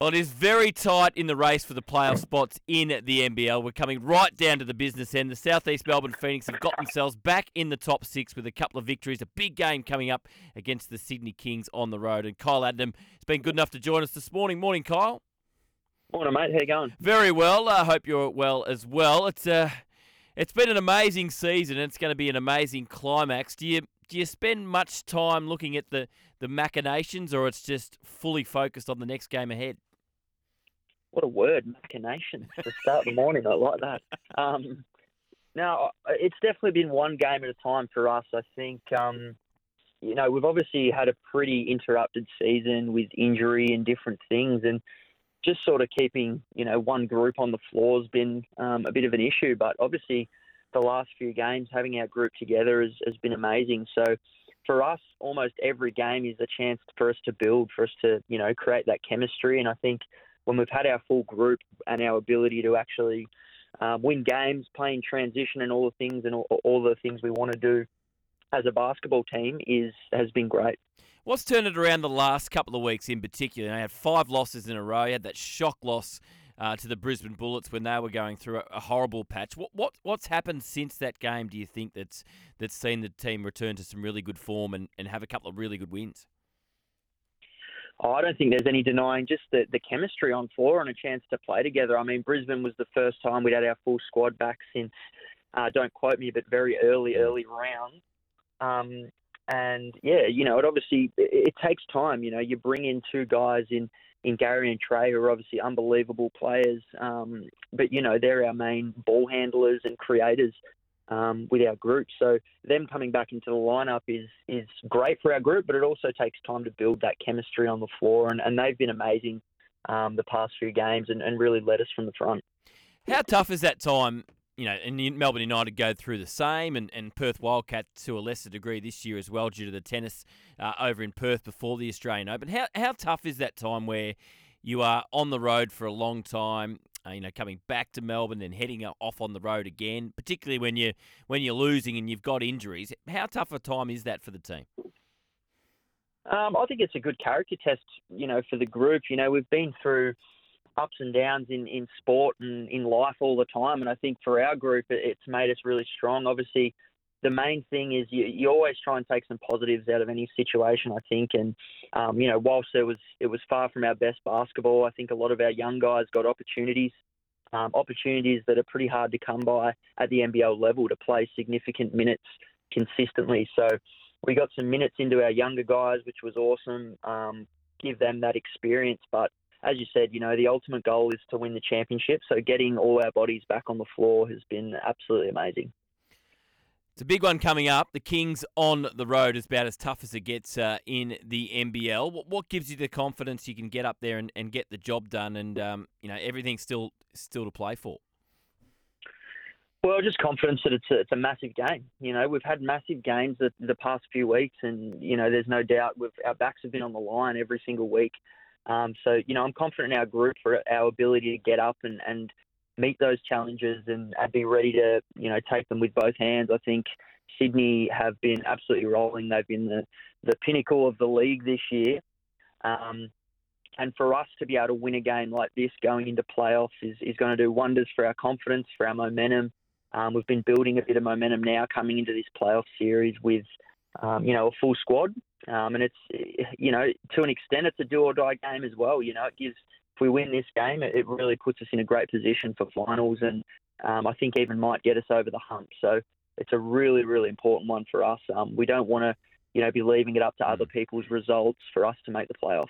Well, it is very tight in the race for the playoff spots in the NBL. We're coming right down to the business end. The Southeast Melbourne Phoenix have got themselves back in the top six with a couple of victories. A big game coming up against the Sydney Kings on the road. And Kyle Adnam has been good enough to join us this morning. Morning, Kyle. Morning, mate. How you going? Very well. I hope you're well as well. It's uh, it's been an amazing season. and It's going to be an amazing climax. Do you do you spend much time looking at the the machinations, or it's just fully focused on the next game ahead? What a word, machinations to start the morning. I like that. Um, now, it's definitely been one game at a time for us. I think, um, you know, we've obviously had a pretty interrupted season with injury and different things, and just sort of keeping, you know, one group on the floor has been um, a bit of an issue. But obviously, the last few games, having our group together has, has been amazing. So, for us, almost every game is a chance for us to build, for us to, you know, create that chemistry. And I think when we've had our full group and our ability to actually um, win games, playing transition, and all the things and all, all the things we want to do as a basketball team is has been great. What's turned it around the last couple of weeks in particular? They had five losses in a row. You had that shock loss uh, to the Brisbane Bullets when they were going through a, a, horrible patch. What, what what's happened since that game? Do you think that's that's seen the team return to some really good form and, and have a couple of really good wins? I don't think there's any denying just the, the chemistry on floor and a chance to play together. I mean, Brisbane was the first time we'd had our full squad back since, uh, don't quote me, but very early, early rounds. Um, and yeah, you know, it obviously it, it takes time. You know, you bring in two guys in in Gary and Trey, who are obviously unbelievable players. Um, but you know, they're our main ball handlers and creators um, with our group. So them coming back into the lineup is is great for our group, but it also takes time to build that chemistry on the floor, and, and they've been amazing um, the past few games and, and really led us from the front. How tough is that time? You know, and Melbourne United go through the same, and, and Perth Wildcats to a lesser degree this year as well, due to the tennis uh, over in Perth before the Australian Open. How how tough is that time where you are on the road for a long time? Uh, you know, coming back to Melbourne, and heading off on the road again, particularly when you when you're losing and you've got injuries. How tough a time is that for the team? Um, I think it's a good character test, you know, for the group. You know, we've been through ups and downs in, in sport and in life all the time, and I think for our group, it's made us really strong. Obviously, the main thing is you, you always try and take some positives out of any situation. I think, and um, you know, whilst it was it was far from our best basketball, I think a lot of our young guys got opportunities, um, opportunities that are pretty hard to come by at the NBL level to play significant minutes consistently. So we got some minutes into our younger guys, which was awesome. Um, give them that experience, but as you said, you know, the ultimate goal is to win the championship. So getting all our bodies back on the floor has been absolutely amazing. It's a big one coming up. The Kings on the road is about as tough as it gets uh, in the NBL. What, what, gives you the confidence you can get up there and, and get the job done, and um, you know everything's still still to play for? Well, just confidence that it's a, it's a massive game. You know, we've had massive games the, the past few weeks, and you know, there's no doubt we've, our backs have been on the line every single week. Um, so, you know, I'm confident in our group for our ability to get up and, and meet those challenges and, and be ready to you know take them with both hands. I think Sydney have been absolutely rolling. They've been the the pinnacle of the league this year. Um, and for us to be able to win a game like this going into playoffs is, is going to do wonders for our confidence, for our momentum. Um, we've been building a bit of momentum now coming into this playoff series with, um, you know, a full squad. Um, and it's, you know, to an extent, it's a do or die game as well. You know, it gives if we win this game, it, really puts us in a great position for finals, and um, I think even might get us over the hump. So it's a really, really important one for us. Um, we don't want to, you know, be leaving it up to other people's results for us to make the playoffs.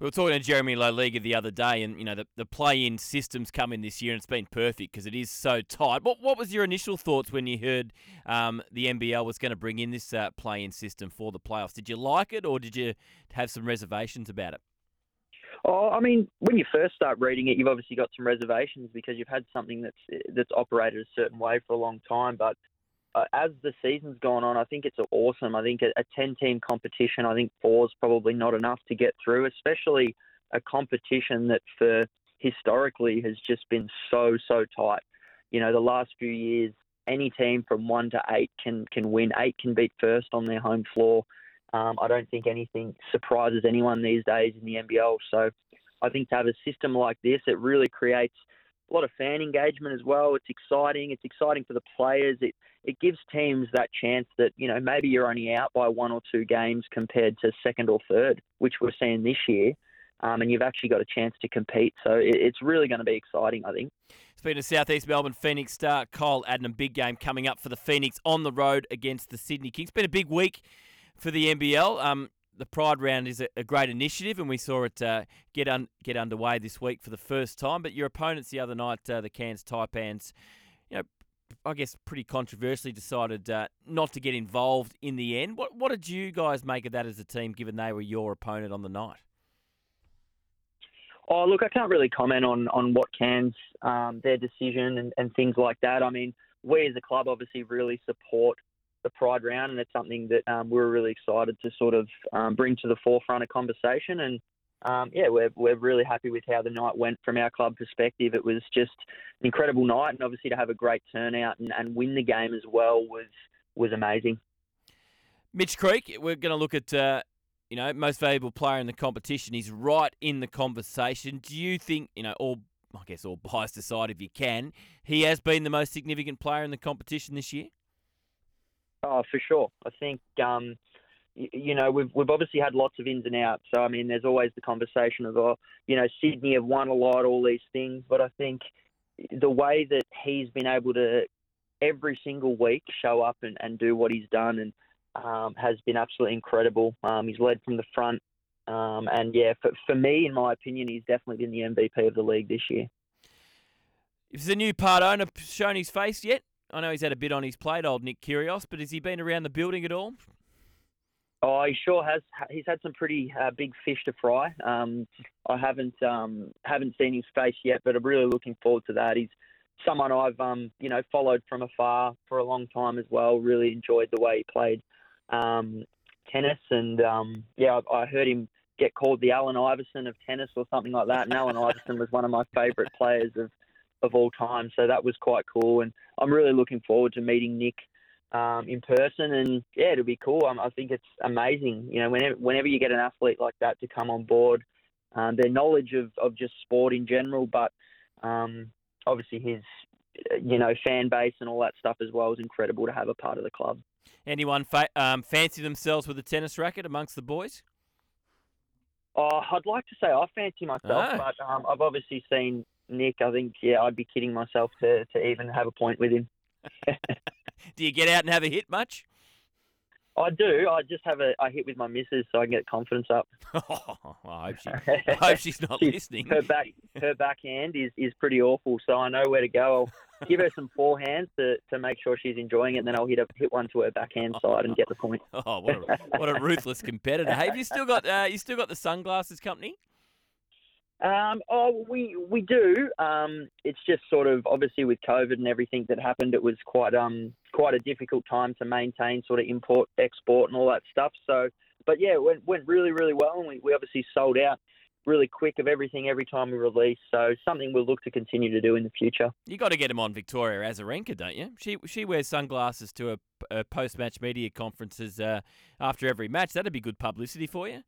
We were talking to Jeremy Loeliger the other day, and you know the, the play-in systems come in this year, and it's been perfect because it is so tight. What what was your initial thoughts when you heard um, the NBL was going to bring in this uh, play-in system for the playoffs? Did you like it, or did you have some reservations about it? Oh, I mean, when you first start reading it, you've obviously got some reservations because you've had something that's that's operated a certain way for a long time. But uh, as the season's gone on, I think it's awesome. I think a, a 10 team competition, I think four is probably not enough to get through, especially a competition that for historically has just been so, so tight. You know, the last few years, any team from one to eight can, can win. Eight can beat first on their home floor. Um, I don't think anything surprises anyone these days in the NBL. So I think to have a system like this, it really creates a lot of fan engagement as well. It's exciting. It's exciting for the players. It it gives teams that chance that you know maybe you're only out by one or two games compared to second or third, which we're seeing this year, um, and you've actually got a chance to compete. So it, it's really going to be exciting, I think. Speaking of Southeast Melbourne Phoenix star Kyle Adnam, big game coming up for the Phoenix on the road against the Sydney Kings. Been a big week for the NBL. Um, the Pride Round is a, a, great initiative, and we saw it uh, get un, get underway this week for the first time. But your opponents the other night, uh, the Cairns Taipans, you know, I guess pretty controversially decided uh, not to get involved in the end. What what did you guys make of that as a team, given they were your opponent on the night? Oh, look, I can't really comment on on what Cairns um, their decision and, and things like that. I mean, we as a club obviously really support the Pride round, and it's something that um, we're really excited to sort of um, bring to the forefront of conversation. And um, yeah, we're we're really happy with how the night went from our club perspective. It was just an incredible night, and obviously to have a great turnout and, and win the game as well was was amazing. Mitch Creek, we're going to look at. Uh you know, most valuable player in the competition. He's right in the conversation. Do you think, you know, all I guess all biased aside, if you can, he has been the most significant player in the competition this year? Oh, for sure. I think um, you, know we've we've obviously had lots of ins and outs. So I mean, there's always the conversation of oh, you know, Sydney have won a lot, all these things. But I think the way that he's been able to every single week show up and, and do what he's done and um, has been absolutely incredible. Um, he's led from the front. Um, and yeah, for, for me, in my opinion, he's definitely been the MVP of the league this year. Is the new part owner shown his face yet? I know he's had a bit on his plate, old Nick Kyrgios, but has he been around the building at all? Oh, he sure has. He's had some pretty uh, big fish to fry. Um, I haven't um, haven't seen his face yet, but I'm really looking forward to that. He's someone I've um, you know followed from afar for a long time as well. Really enjoyed the way he played um, tennis, and um, yeah, I, I heard him get called the Allen Iverson of tennis or something like that. And Allen Iverson was one of my favourite players of of all time. So that was quite cool, and I'm really looking forward to meeting Nick um, in person. And yeah, it'll be cool. Um, I think it's amazing. You know, whenever whenever you get an athlete like that to come on board, um, their knowledge of of just sport in general, but um, obviously his you know fan base and all that stuff as well is incredible to have a part of the club. Anyone fa- um, fancy themselves with a tennis racket amongst the boys? Oh, I'd like to say I fancy myself, oh. but um, I've obviously seen Nick, I think, yeah, I'd be kidding myself to, to even have a point with him. do you get out and have a hit much? I do. I just have a I hit with my missus so I can get confidence up. Oh, I hope she. I hope she's not she's, listening. Her back her backhand is, is pretty awful, so I know where to go. I'll give her some forehands to, to make sure she's enjoying it, and then I'll hit a, hit one to her backhand side and get the point. Oh, what a, what a ruthless competitor! Have you still got uh, you still got the sunglasses company? Um, oh, we we do. Um, it's just sort of obviously with COVID and everything that happened, it was quite um quite a difficult time to maintain sort of import export and all that stuff. So, but yeah, it went went really really well, and we, we obviously sold out really quick of everything every time we release. So something we'll look to continue to do in the future. You got to get him on Victoria Azarenka, don't you? She she wears sunglasses to a, a post match media conferences uh, after every match. That'd be good publicity for you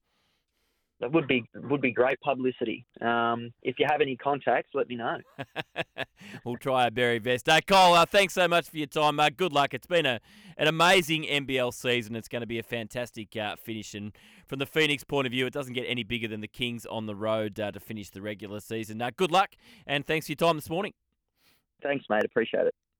that would be would be great publicity. Um, if you have any contacts, let me know. we'll try our very best. Uh, Cole, uh, thanks so much for your time. Uh, good luck. It's been a an amazing NBL season. It's going to be a fantastic uh, finish. And from the Phoenix point of view, it doesn't get any bigger than the Kings on the road uh, to finish the regular season. Uh, good luck, and thanks for your time this morning. Thanks, mate. Appreciate it.